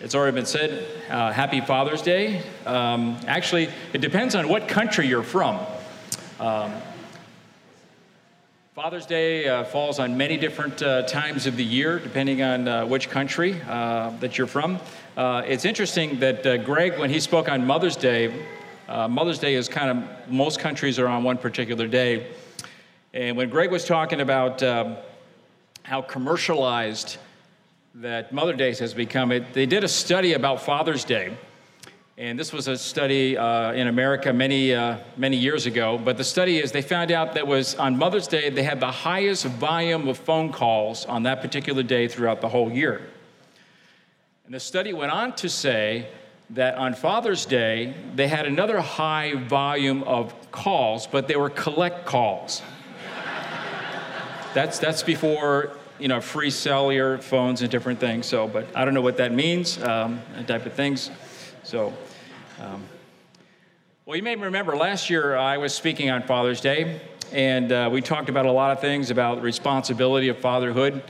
It's already been said, uh, Happy Father's Day. Um, actually, it depends on what country you're from. Um, Father's Day uh, falls on many different uh, times of the year, depending on uh, which country uh, that you're from. Uh, it's interesting that Greg, when he spoke on Mother's Day, Mother's Day is kind of, most countries are on one particular day. And when Greg was talking about um, how commercialized that Mother Day has become, it, they did a study about Father's Day. And this was a study uh, in America many, uh, many years ago. But the study is they found out that was on Mother's Day, they had the highest volume of phone calls on that particular day throughout the whole year. And the study went on to say that on Father's Day, they had another high volume of calls, but they were collect calls. that's, that's before you know, free cellular phones and different things. So, but I don't know what that means, um, type of things. So, um, well, you may remember last year I was speaking on Father's Day, and uh, we talked about a lot of things about the responsibility of fatherhood.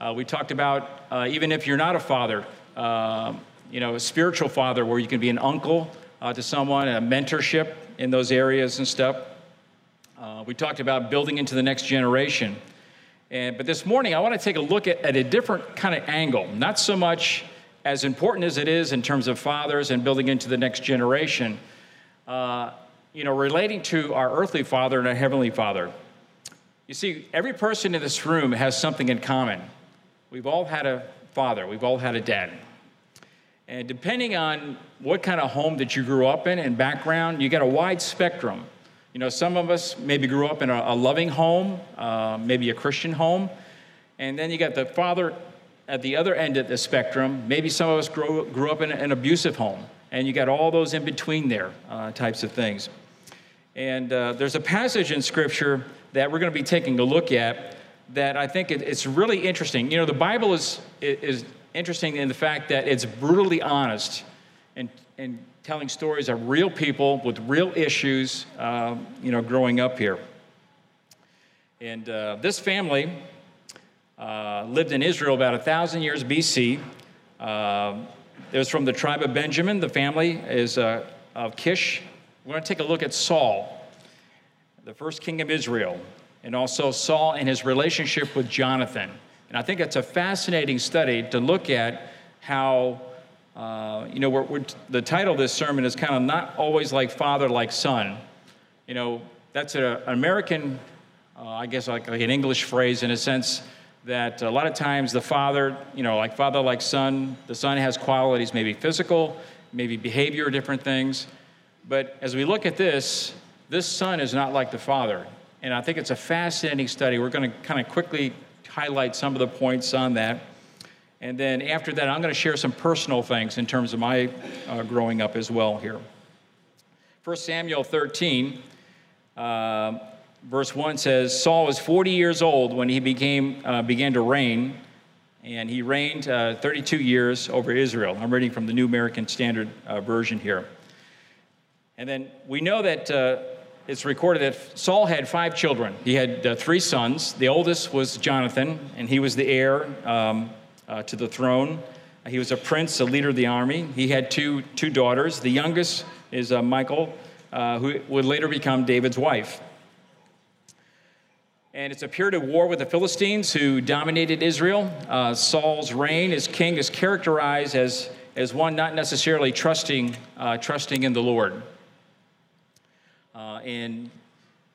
Uh, we talked about uh, even if you're not a father, um, you know, a spiritual father where you can be an uncle uh, to someone, a mentorship in those areas and stuff. Uh, we talked about building into the next generation. And, but this morning, I want to take a look at, at a different kind of angle, not so much as important as it is in terms of fathers and building into the next generation, uh, you know, relating to our earthly father and our heavenly father. You see, every person in this room has something in common. We've all had a father, we've all had a dad. And depending on what kind of home that you grew up in and background, you got a wide spectrum. You know, some of us maybe grew up in a, a loving home, uh, maybe a Christian home. And then you got the father at the other end of the spectrum, maybe some of us grew, grew up in an abusive home, and you got all those in between there uh, types of things. And uh, there's a passage in Scripture that we're going to be taking a look at that I think it, it's really interesting. You know, the Bible is, is interesting in the fact that it's brutally honest and, and telling stories of real people with real issues, uh, you know, growing up here. And uh, this family, uh, lived in Israel about a thousand years BC. Uh, it was from the tribe of Benjamin. The family is uh, of Kish. We're going to take a look at Saul, the first king of Israel, and also Saul and his relationship with Jonathan. And I think it's a fascinating study to look at how, uh, you know, we're, we're, the title of this sermon is kind of not always like father, like son. You know, that's a, an American, uh, I guess, like, like an English phrase in a sense that a lot of times the father, you know, like father, like son, the son has qualities, maybe physical, maybe behavior, different things. But as we look at this, this son is not like the father. And I think it's a fascinating study. We're going to kind of quickly highlight some of the points on that. And then after that, I'm going to share some personal things in terms of my uh, growing up as well here. 1 Samuel 13. Uh, verse 1 says Saul was 40 years old when he became, uh, began to reign, and he reigned uh, 32 years over Israel. I'm reading from the New American Standard uh, Version here. And then we know that uh, it's recorded that Saul had five children. He had three sons. The oldest was Jonathan, and he was the heir um, uh, to the throne. He was a prince, a leader of the army. He had two, two daughters. The youngest is Michal, who would later become David's wife and it's a period of war with the Philistines who dominated Israel. Uh, Saul's reign as king is characterized as, as one not necessarily trusting, uh, trusting in the Lord. Uh, in,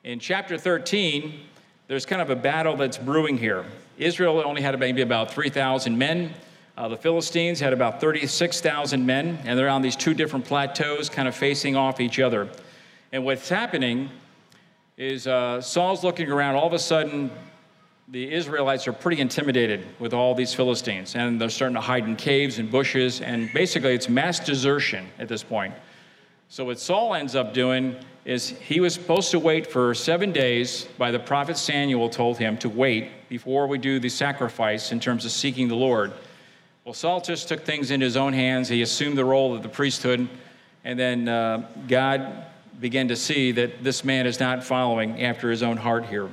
in chapter 13, there's kind of a battle that's brewing here. Israel only had maybe about 3,000 men. Uh, the Philistines had about 36,000 men, and they're on these two different plateaus, kind of facing off each other. And what's happening is uh, Saul's looking around. All of a sudden, the Israelites are pretty intimidated with all these Philistines, and they're starting to hide in caves and bushes, and basically it's mass desertion at this point. So, what Saul ends up doing is he was supposed to wait for seven days, by the prophet Samuel told him to wait before we do the sacrifice in terms of seeking the Lord. Well, Saul just took things in his own hands. He assumed the role of the priesthood, and then uh, God began to see that this man is not following after his own heart here.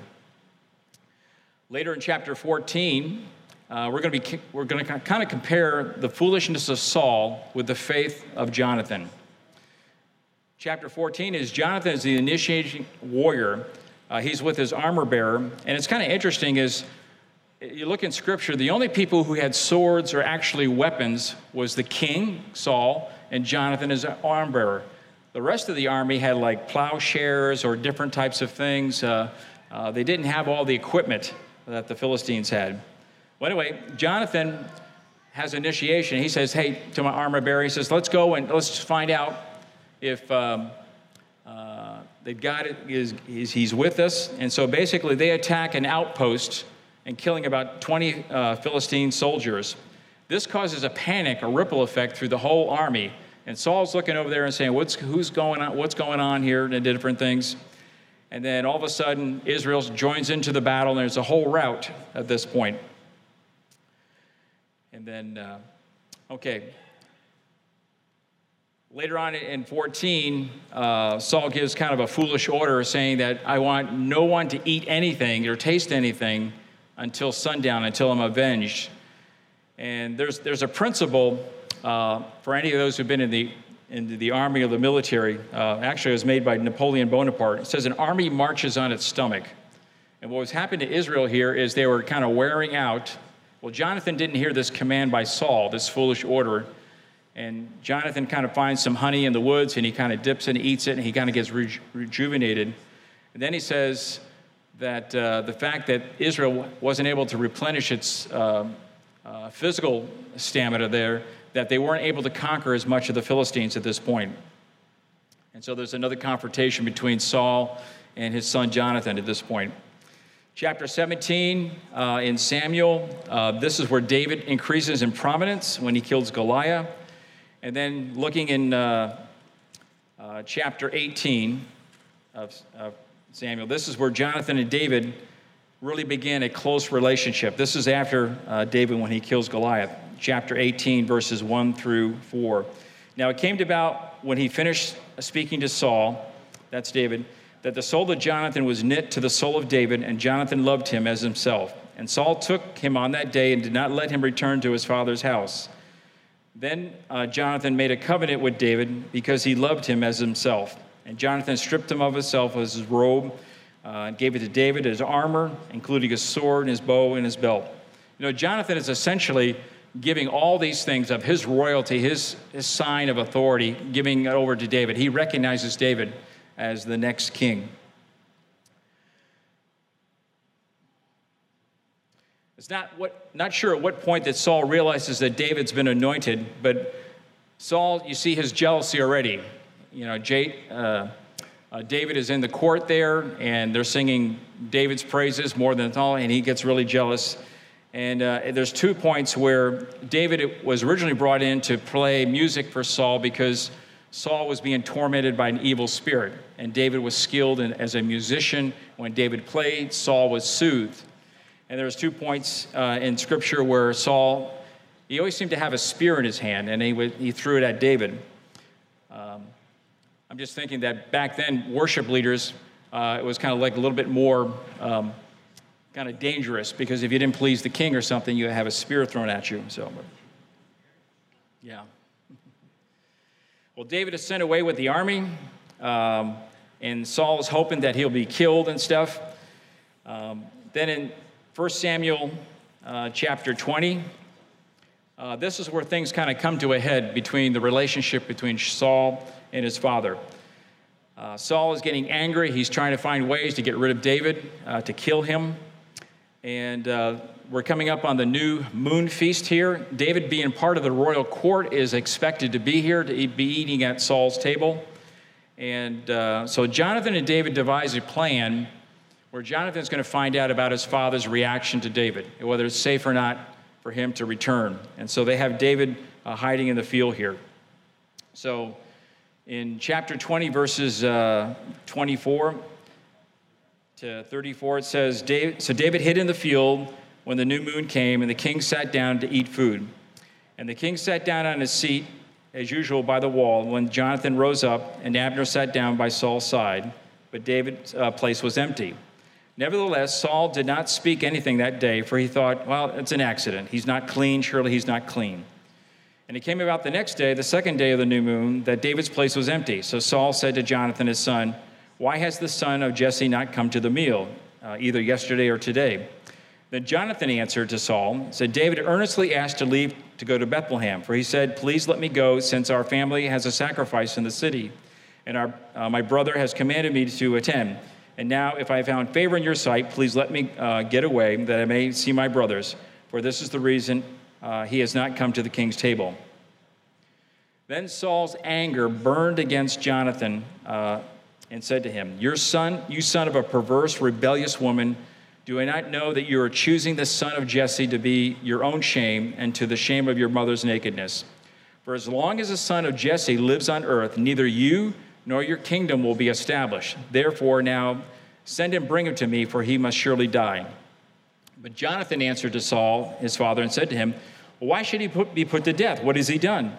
Later in chapter 14, uh, we're going to we're going to kind of compare the foolishness of Saul with the faith of Jonathan. Chapter 14 is Jonathan is the initiating warrior. Uh, he's with his armor bearer, and it's kind of interesting is you look in scripture the only people who had swords or actually weapons was the king saul and jonathan as armor bearer the rest of the army had like plowshares or different types of things uh, uh, they didn't have all the equipment that the philistines had well, anyway, Jonathan has initiation. He says, Hey, to my armor bearer, he says, Let's go and let's find out if um, uh, the God is, is, he's with us. And so basically, they attack an outpost and killing about 20 uh, Philistine soldiers. This causes a panic, a ripple effect through the whole army. And Saul's looking over there and saying, What's, who's going on, what's going on here? And different things. And then all of a sudden, Israel joins into the battle, and there's a whole rout at this point. And then, uh, okay. Later on in 14, uh, Saul gives kind of a foolish order saying that I want no one to eat anything or taste anything until sundown, until I'm avenged. And there's, there's a principle uh, for any of those who've been in the, in the army or the military. Uh, actually, it was made by Napoleon Bonaparte. It says an army marches on its stomach. And what was happening to Israel here is they were kind of wearing out well, Jonathan didn't hear this command by Saul, this foolish order. And Jonathan kind of finds some honey in the woods and he kind of dips and eats it and he kind of gets reju- rejuvenated. And then he says that uh, the fact that Israel wasn't able to replenish its uh, uh, physical stamina there, that they weren't able to conquer as much of the Philistines at this point. And so there's another confrontation between Saul and his son Jonathan at this point. Chapter 17 uh, in Samuel, uh, this is where David increases in prominence when he kills Goliath. And then looking in uh, uh chapter 18 of, of, Samuel, this is where Jonathan and David really begin a close relationship. This is after uh, David when he kills Goliath, chapter 18, verses 1 through 4. Now it came to about when he finished speaking to Saul, that's David that the soul of Jonathan was knit to the soul of David, and Jonathan loved him as himself. And Saul took him on that day and did not let him return to his father's house. Then uh, Jonathan made a covenant with David because he loved him as himself. And Jonathan stripped him of himself as his robe, uh, and gave it to David as armor, including his sword and his bow and his belt. You know, Jonathan is essentially giving all these things of his royalty, his, his sign of authority, giving it over to David. He recognizes David as the next king. It's not, what, not sure at what point that Saul realizes that David's been anointed, but Saul, you see his jealousy already. You know, Jay, uh, uh, David is in the court there, and they're singing David's praises more than all, and he gets really jealous. And uh, there's two points where David was originally brought in to play music for Saul because Saul was being tormented by an evil spirit, and David was skilled in, as a musician. When David played, Saul was soothed. And there's two points uh, in Scripture where Saul, he always seemed to have a spear in his hand, and he, would, he threw it at David. Um, I'm just thinking that back then, worship leaders, uh, it was kind of like a little bit more um, kind of dangerous because if you didn't please the king or something, you have a spear thrown at you. So, yeah. Well, David is sent away with the army, um, and Saul is hoping that he'll be killed and stuff. Um, then in 1 Samuel uh, chapter 20, uh, this is where things kind of come to a head between the relationship between Saul and his father. Uh, Saul is getting angry. He's trying to find ways to get rid of David, uh, to kill him. And uh, we're coming up on the new moon feast here. David, being part of the royal court, is expected to be here to be eating at Saul's table. And uh, so Jonathan and David devise a plan where Jonathan's going to find out about his father's reaction to David, whether it's safe or not for him to return. And so they have David uh, hiding in the field here. So in chapter 20, verses uh, 24 to 34, it says, So David hid in the field when the new moon came, and the king sat down to eat food. And the king sat down on his seat, as usual, by the wall, when Jonathan rose up, and Abner sat down by Saul's side, but David's uh, place was empty. Nevertheless, Saul did not speak anything that day, for he thought, well, it's an accident. He's not clean. Surely he's not clean. And it came about the next day, the second day of the new moon, that David's place was empty. So Saul said to Jonathan, his son, Why has the son of Jesse not come to the meal, uh, either yesterday or today? Then Jonathan answered to Saul, said, David earnestly asked to leave to go to Bethlehem, for he said, Please let me go, since our family has a sacrifice in the city, and our, uh, my brother has commanded me to attend. And now, if I have found favor in your sight, please let me uh, get away, that I may see my brothers, for this is the reason uh, he has not come to the king's table. Then Saul's anger burned against Jonathan uh, and said to him, Your son, you son of a perverse, rebellious woman, do I not know that you are choosing the son of Jesse to be your own shame and to the shame of your mother's nakedness? For as long as the son of Jesse lives on earth, neither you nor your kingdom will be established. Therefore, now send and bring him to me, for he must surely die. But Jonathan answered to Saul, his father, and said to him, Why should he put, be put to death? What has he done?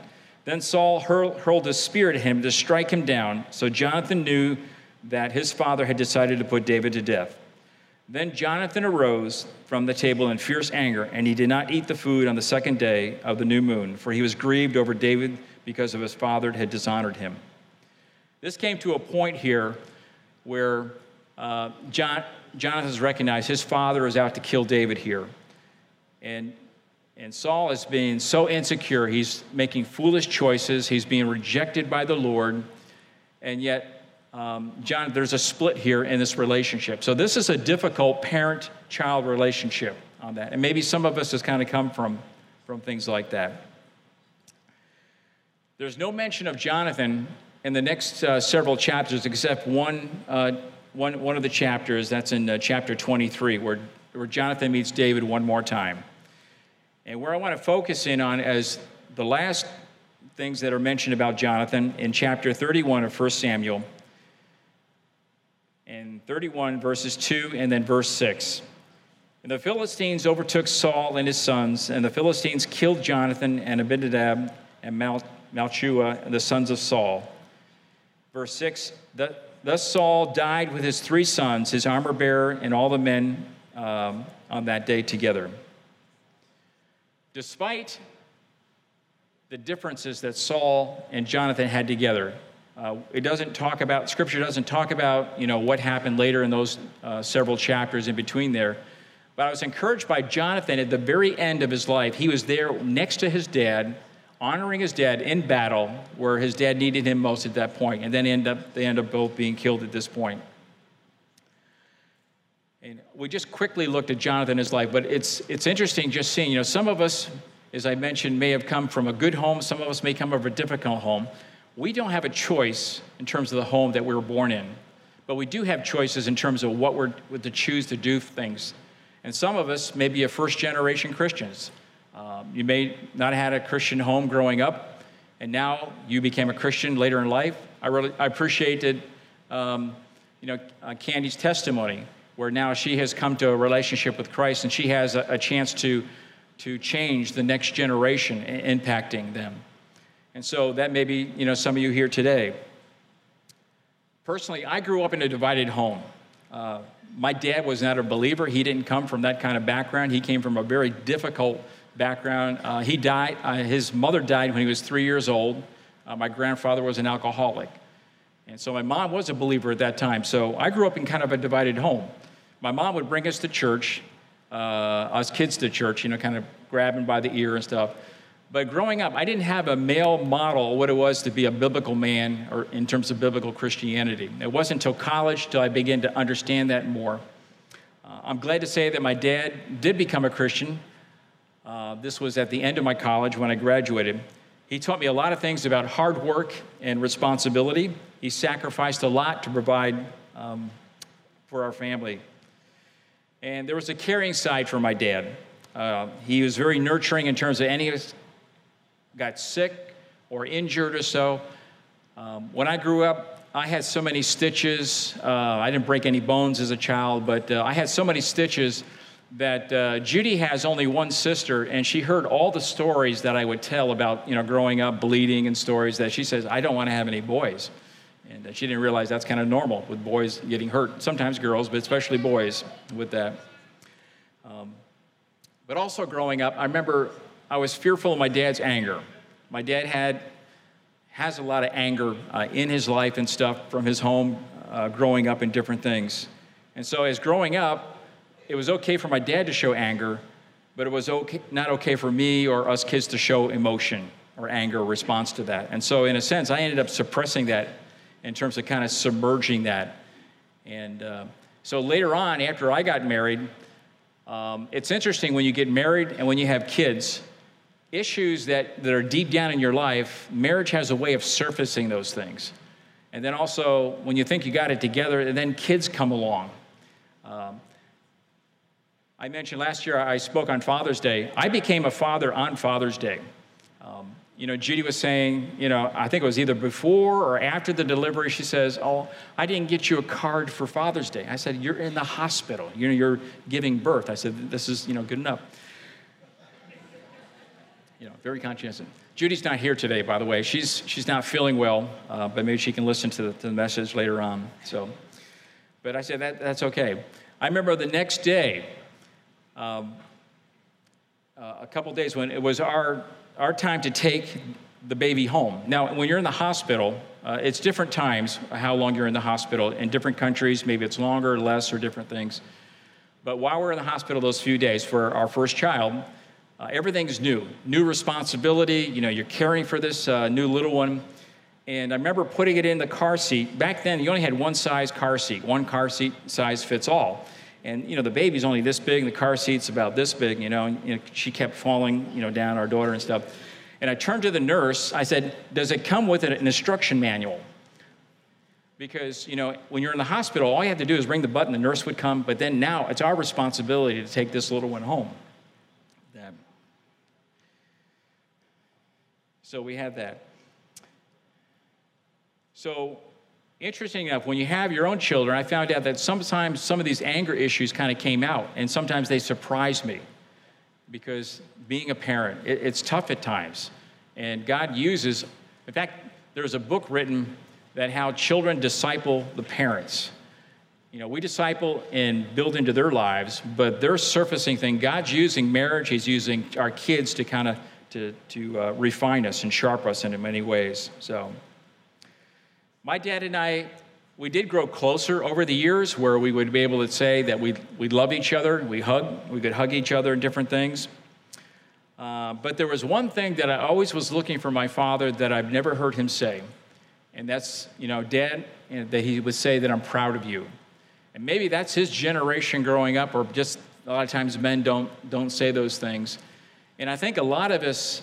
Then Saul hurled a spear at him to strike him down. So Jonathan knew that his father had decided to put David to death. Then Jonathan arose from the table in fierce anger, and he did not eat the food on the second day of the new moon, for he was grieved over David because of his father had dishonored him. This came to a point here where uh, John, Jonathan has recognized his father is out to kill David here. And, and Saul is being so insecure. He's making foolish choices. He's being rejected by the Lord. And yet, um, John, there's a split here in this relationship. So, this is a difficult parent child relationship on that. And maybe some of us has kind of come from, from things like that. There's no mention of Jonathan in the next uh, several chapters, except one, uh, one, one of the chapters, that's in uh, chapter 23, where, where Jonathan meets David one more time. And where I want to focus in on as the last things that are mentioned about Jonathan in chapter 31 of 1 Samuel, in 31, verses 2 and then verse 6. And the Philistines overtook Saul and his sons, and the Philistines killed Jonathan and Abinadab and Mal- Malchua, the sons of Saul. Verse 6 Thus Saul died with his three sons, his armor bearer, and all the men um, on that day together. Despite the differences that Saul and Jonathan had together, uh, it doesn't talk about, Scripture doesn't talk about, you know, what happened later in those uh, several chapters in between there. But I was encouraged by Jonathan at the very end of his life. He was there next to his dad honoring his dad in battle where his dad needed him most at that point, and then end up, they end up both being killed at this point. And we just quickly looked at Jonathan and his life, but it's, it's interesting just seeing, you know, some of us, as I mentioned, may have come from a good home, some of us may come from a difficult home. We don't have a choice in terms of the home that we were born in, but we do have choices in terms of what we're to choose to do things. And some of us may be a first generation Christians. Um, you may not have had a Christian home growing up, and now you became a Christian later in life. I really I appreciated, um, you know, uh, Candy's testimony, where now she has come to a relationship with Christ, and she has a, a chance to to change the next generation, impacting them. And so that may be, you know, some of you here today. Personally, I grew up in a divided home. Uh, my dad was not a believer. He didn't come from that kind of background. He came from a very difficult background. Uh, he died, uh, his mother died when he was three years old. Uh, my grandfather was an alcoholic. And so my mom was a believer at that time. So I grew up in kind of a divided home. My mom would bring us to church, uh, us kids to church, you know, kind of grabbing by the ear and stuff. But growing up, I didn't have a male model what it was to be a biblical man or in terms of biblical Christianity. It wasn't until college till I began to understand that more. Uh, I'm glad to say that my dad did become a Christian. Uh, this was at the end of my college when I graduated. He taught me a lot of things about hard work and responsibility. He sacrificed a lot to provide um, for our family. And there was a caring side for my dad. Uh, he was very nurturing in terms of any of us got sick or injured or so. Um, when I grew up, I had so many stitches. Uh, I didn't break any bones as a child, but uh, I had so many stitches that uh, Judy has only one sister, and she heard all the stories that I would tell about, you know, growing up, bleeding, and stories that she says, I don't want to have any boys. And uh, she didn't realize that's kind of normal with boys getting hurt. Sometimes girls, but especially boys with that. Um, but also growing up, I remember I was fearful of my dad's anger. My dad had has a lot of anger uh, in his life and stuff from his home, uh, growing up in different things. And so, as growing up, it was okay for my dad to show anger, but it was okay, not okay for me or us kids to show emotion or anger response to that. And so, in a sense, I ended up suppressing that in terms of kind of submerging that. And uh, so later on, after I got married, um, it's interesting when you get married and when you have kids, issues that, that are deep down in your life, marriage has a way of surfacing those things. And then also, when you think you got it together, and then kids come along. Um, I mentioned last year I spoke on Father's Day. I became a father on Father's Day. Um, you know, Judy was saying, you know, I think it was either before or after the delivery, she says, Oh, I didn't get you a card for Father's Day. I said, You're in the hospital. You know, you're giving birth. I said, This is, you know, good enough you know, very conscientious. Judy's not here today, by the way. She's, she's not feeling well, uh, but maybe she can listen to the, to the, message later on. So, but I said that, that's okay. I remember the next day, um, uh, a couple days when it was our, our time to take the baby home. Now, when you're in the hospital, uh, it's different times how long you're in the hospital. In different countries, maybe it's longer, less, or different things. But while we're in the hospital those few days for our first child, uh, everything's new, new responsibility. You know, you're caring for this uh, new little one. And I remember putting it in the car seat. Back then, you only had one size car seat. One car seat size fits all. And you know, the baby's only this big, and the car seat's about this big. You know, and you know, she kept falling, you know, down our daughter and stuff. And I turned to the nurse. I said, "Does it come with an instruction manual?" Because you know, when you're in the hospital, all you have to do is ring the button. The nurse would come. But then now, it's our responsibility to take this little one home. So we have that. So, interesting enough, when you have your own children, I found out that sometimes some of these anger issues kind of came out, and sometimes they surprised me because being a parent, it, it's tough at times. And God uses, in fact, there's a book written that how children disciple the parents. You know, we disciple and build into their lives, but they're surfacing things. God's using marriage, He's using our kids to kind of to, to uh, refine us and sharpen us in many ways. So, my dad and I, we did grow closer over the years where we would be able to say that we we love each other, we hug, we could hug each other and different things. Uh, but there was one thing that I always was looking for my father that I've never heard him say, and that's, you know, Dad, you know, that he would say that I'm proud of you. And maybe that's his generation growing up, or just a lot of times men don't, don't say those things. And I think a lot of us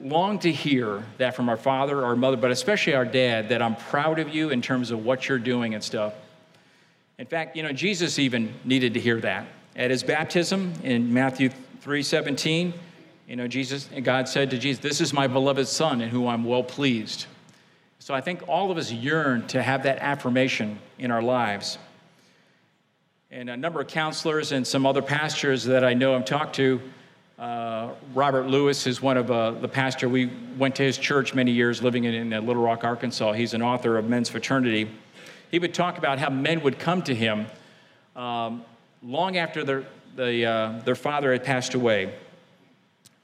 long to hear that from our father, our mother, but especially our dad, that I'm proud of you in terms of what you're doing and stuff. In fact, you know, Jesus even needed to hear that. At his baptism in Matthew 3:17, you know, Jesus God said to Jesus, "This is my beloved son in whom I'm well pleased." So I think all of us yearn to have that affirmation in our lives. And a number of counselors and some other pastors that I know I've talked to uh, Robert Lewis is one of uh, the pastor. We went to his church many years, living in, in, Little Rock, Arkansas. He's an author of Men's Fraternity. He would talk about how men would come to him um, long after their, the, uh, their father had passed away.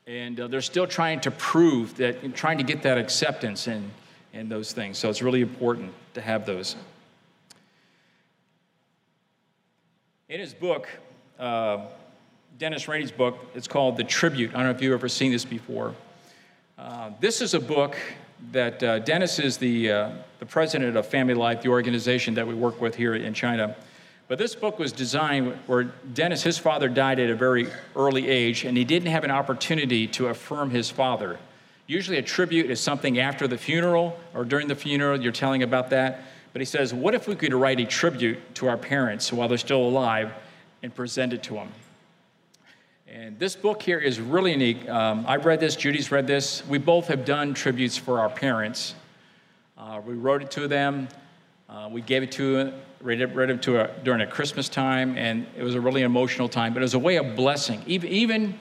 And uh, they're still trying to prove that, trying to get that acceptance and, and those things. So it's really important to have those. In his book, uh, Dennis Rainey's book. It's called The Tribute. I don't know if you've ever seen this before. Uh, this is a book that uh, Dennis is the, uh, the president of Family Life, the organization that we work with here in China. But this book was designed where Dennis, his father, died at a very early age, and he didn't have an opportunity to affirm his father. Usually, a tribute is something after the funeral or during the funeral, you're telling about that. But he says, What if we could write a tribute to our parents while they're still alive and present it to them? And this book here is really unique. Um, I've read this, Judy's read this. We both have done tributes for our parents. Uh, we wrote it to them, uh, we gave it to read it, read it to a, during a Christmas time, and it was a really emotional time. But it was a way of blessing, even, even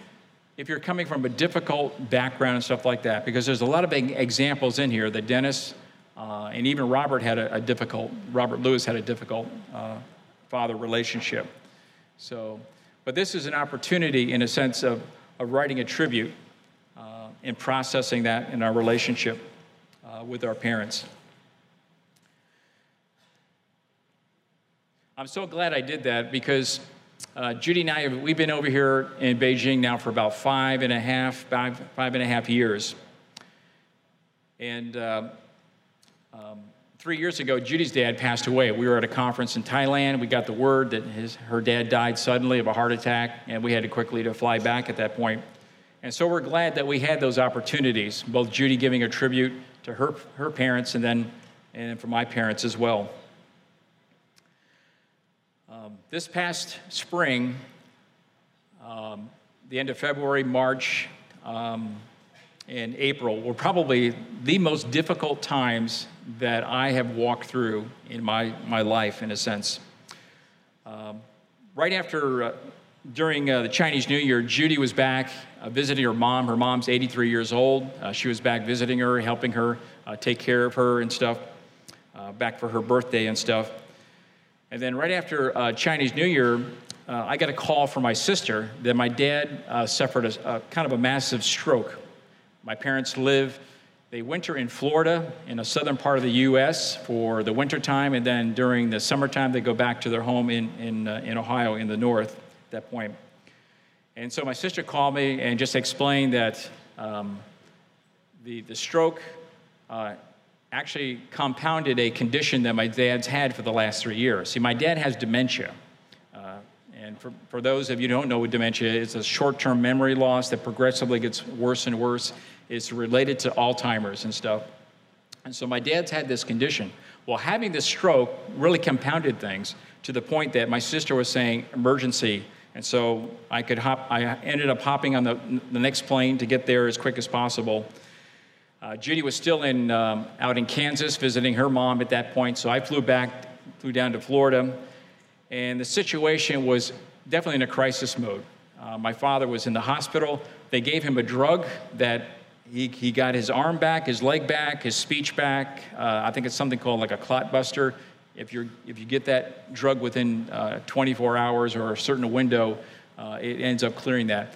if you're coming from a difficult background and stuff like that, because there's a lot of examples in here that Dennis uh, and even Robert had a, a, difficult, Robert Lewis had a difficult uh, father relationship. So, but this is an opportunity in a sense of, of writing a tribute uh, and processing that in our relationship uh, with our parents. I'm so glad I did that because uh, Judy and I, we've been over here in Beijing now for about five and a half, five, five and a half years. And uh, um, three years ago, Judy's dad passed away. We were at a conference in Thailand. We got the word that his, her dad died suddenly of a heart attack, and we had to quickly to fly back at that point. And so we're glad that we had those opportunities, both Judy giving a tribute to her, her parents and then and for my parents as well. Um, this past spring, um, the end of February, March, um, and April were probably the most difficult times that I have walked through in my, my life, in a sense. Um, right after, uh, during uh, the Chinese New Year, Judy was back uh, visiting her mom. Her mom's 83 years old. Uh, she was back visiting her, helping her uh, take care of her and stuff, uh, back for her birthday and stuff. And then right after Chinese New Year, I got a call from my sister that my dad suffered a, a, kind of a massive stroke. My parents live, they winter in Florida, in a southern part of the U.S. for the winter time, and then during the summertime, they go back to their home in, in, uh, in Ohio in the north at that point. And so my sister called me and just explained that um, the, the stroke uh, actually compounded a condition that my dad's had for the last three years. See, my dad has dementia. Uh, and for, for those of you who don't know what dementia is, it's a short term memory loss that progressively gets worse and worse. It's related to Alzheimer's and stuff. And so my dad's had this condition. Well, having this stroke really compounded things to the point that my sister was saying emergency. And so I could hop, I ended up hopping on the, the next plane to get there as quick as possible. Uh, Judy was still in, um, out in Kansas visiting her mom at that point, so I flew back, flew down to Florida, and the situation was definitely in a crisis mode. Uh, my father was in the hospital. They gave him a drug that he, he got his arm back, his leg back, his speech back. Uh, I think it's something called like a clot buster. If, you're, if you get that drug within uh, 24 hours or a certain window, uh, it ends up clearing that.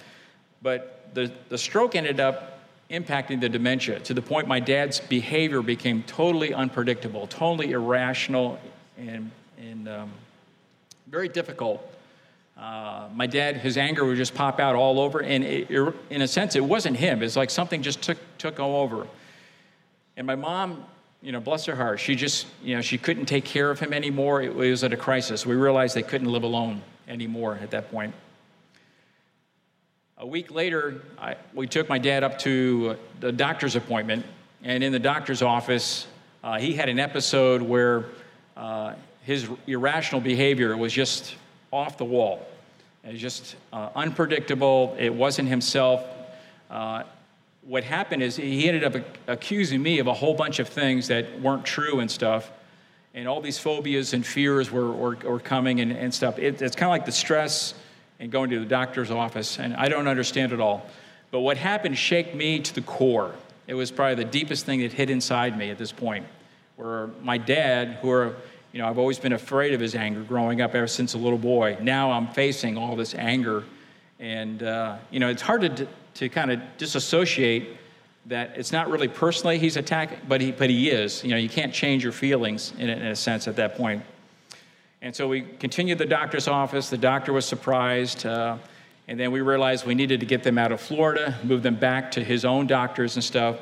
But the, the stroke ended up impacting the dementia to the point my dad's behavior became totally unpredictable, totally irrational, and, and um, very difficult. Uh, my dad, his anger would just pop out all over, and it, it, in a sense, it wasn't him. It's like something just took took over. And my mom, you know, bless her heart, she just, you know, she couldn't take care of him anymore. It was at a crisis. We realized they couldn't live alone anymore at that point. A week later, I, we took my dad up to the doctor's appointment, and in the doctor's office, uh, he had an episode where uh, his irrational behavior was just off the wall. It was just uh, unpredictable. It wasn't himself. Uh, what happened is he ended up accusing me of a whole bunch of things that weren't true and stuff. And all these phobias and fears were, were, were coming and, and stuff. It, it's kind of like the stress and going to the doctor's office, and I don't understand it all. But what happened shook me to the core. It was probably the deepest thing that hit inside me at this point, where my dad, who are, you know, I've always been afraid of his anger growing up ever since a little boy. Now I'm facing all this anger, and uh, you know, it's hard to to kind of disassociate that it's not really personally he's attacking, but he but he is. You know, you can't change your feelings in, in a sense at that point. And so we continued the doctor's office. The doctor was surprised. Uh, and then we realized we needed to get them out of Florida, move them back to his own doctors and stuff.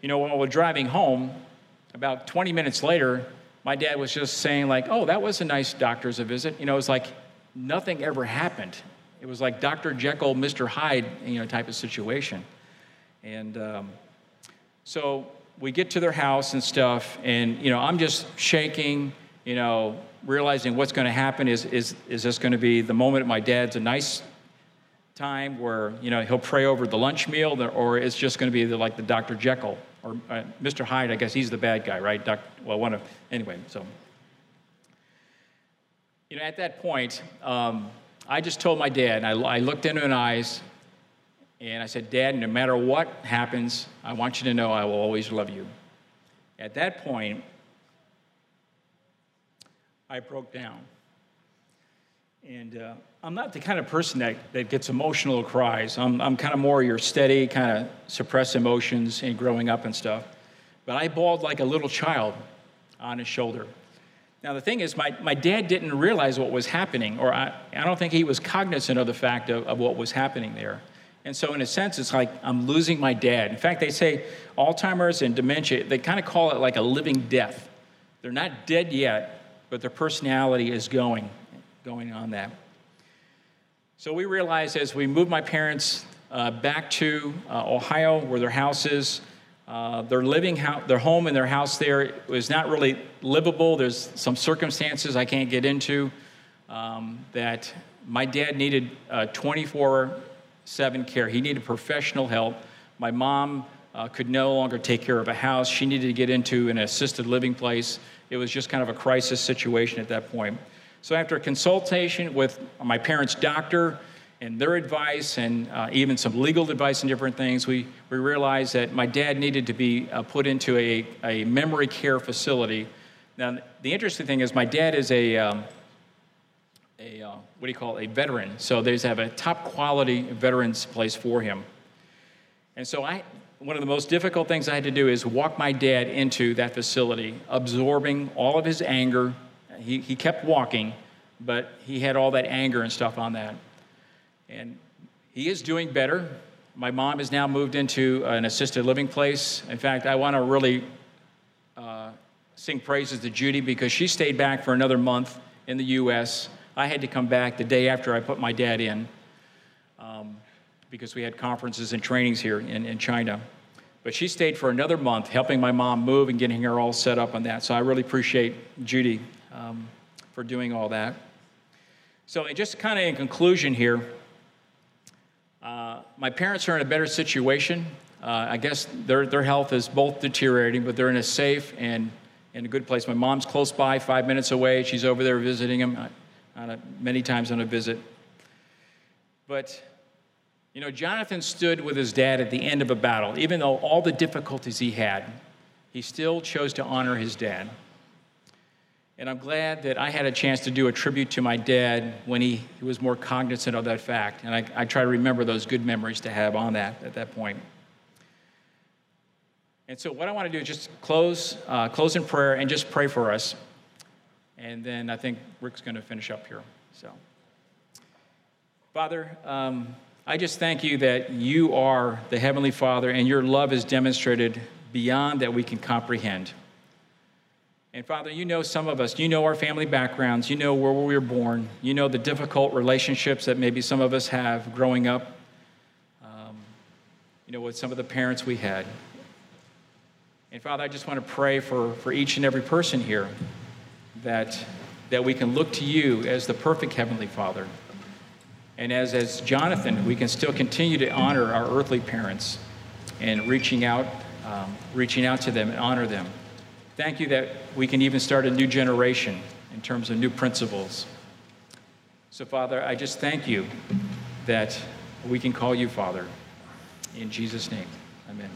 You know, while we're driving home, about 20 minutes later, my dad was just saying, like, oh, that was a nice doctor's visit. You know, it was like nothing ever happened. It was like Dr. Jekyll, Mr. Hyde, you know, type of situation. And um, so we get to their house and stuff, and, you know, I'm just shaking, you know, realizing what's going to happen is, is, is this going to be the moment my dad's a nice time where, you know, he'll pray over the lunch meal, or it's just going to be the, like the Dr. Jekyll or uh, Mr. Hyde, I guess he's the bad guy, right? Doc, well, one of, anyway, so. You know, at that point, um, I just told my dad, I, I looked into his eyes, and I said, Dad, no matter what happens, I want you to know I will always love you. at that point, I broke down. And uh, I'm not the kind of person that, that gets emotional cries. I'm, I'm kind of more your steady, kind of suppress emotions and growing up and stuff. But I bawled like a little child on his shoulder. Now, the thing is, my, my dad didn't realize what was happening, or I, I don't think he was cognizant of the fact of, of what was happening there. And so, in a sense, it's like I'm losing my dad. In fact, they say Alzheimer's and dementia, they kind of call it like a living death. They're not dead yet, but their personality is going, going on that. So we realized as we moved my parents uh, back to uh, Ohio, where their house is, uh, their living their home and their house there was not really livable. There's some circumstances I can't get into um, that my dad needed 24 7 care. He needed professional help. My mom uh, could no longer take care of a house. She needed to get into an assisted living place. It was just kind of a crisis situation at that point. So, after a consultation with my parents' doctor and their advice, and uh, even some legal advice and different things, we, we realized that my dad needed to be uh, put into a, a memory care facility. Now, the interesting thing is, my dad is a, um, a uh, what do you call it, a veteran. So, they have a top quality veterans place for him. And so, I, one of the most difficult things I had to do is walk my dad into that facility, absorbing all of his anger, he, he kept walking, but he had all that anger and stuff on that. And he is doing better. My mom has now moved into an assisted living place. In fact, I want to really uh, sing praises to Judy because she stayed back for another month in the U.S. I had to come back the day after I put my dad in um, because we had conferences and trainings here in, in China. But she stayed for another month helping my mom move and getting her all set up on that. So I really appreciate Judy um, for doing all that. So, just kind of in conclusion here, uh, my parents are in a better situation. Uh, I guess their, their health is both deteriorating, but they're in a safe and in a good place. My mom's close by, five minutes away. She's over there visiting him uh, on a, many times on a visit. But, you know, Jonathan stood with his dad at the end of a battle. Even though all the difficulties he had, he still chose to honor his dad. And I'm glad that I had a chance to do a tribute to my dad when he, he was more cognizant of that fact. And I, I, try to remember those good memories to have on that at that point. And so, what I want to do is just close, uh, close in prayer and just pray for us. And then I think Rick's going to finish up here. So, Father, um, I just thank you that you are the Heavenly Father and your love is demonstrated beyond that we can comprehend. And Father, you know some of us. You know our family backgrounds. You know where we were born. You know the difficult relationships that maybe some of us have growing up. Um, you know, with some of the parents we had. And Father, I just want to pray for, for each and every person here that, that we can look to you as the perfect Heavenly Father. And as, as Jonathan, we can still continue to honor our earthly parents and reaching out, um, reaching out to them and honor them. Thank you that we can even start a new generation in terms of new principles. So, Father, I just thank you that we can call you Father. In Jesus' name, amen.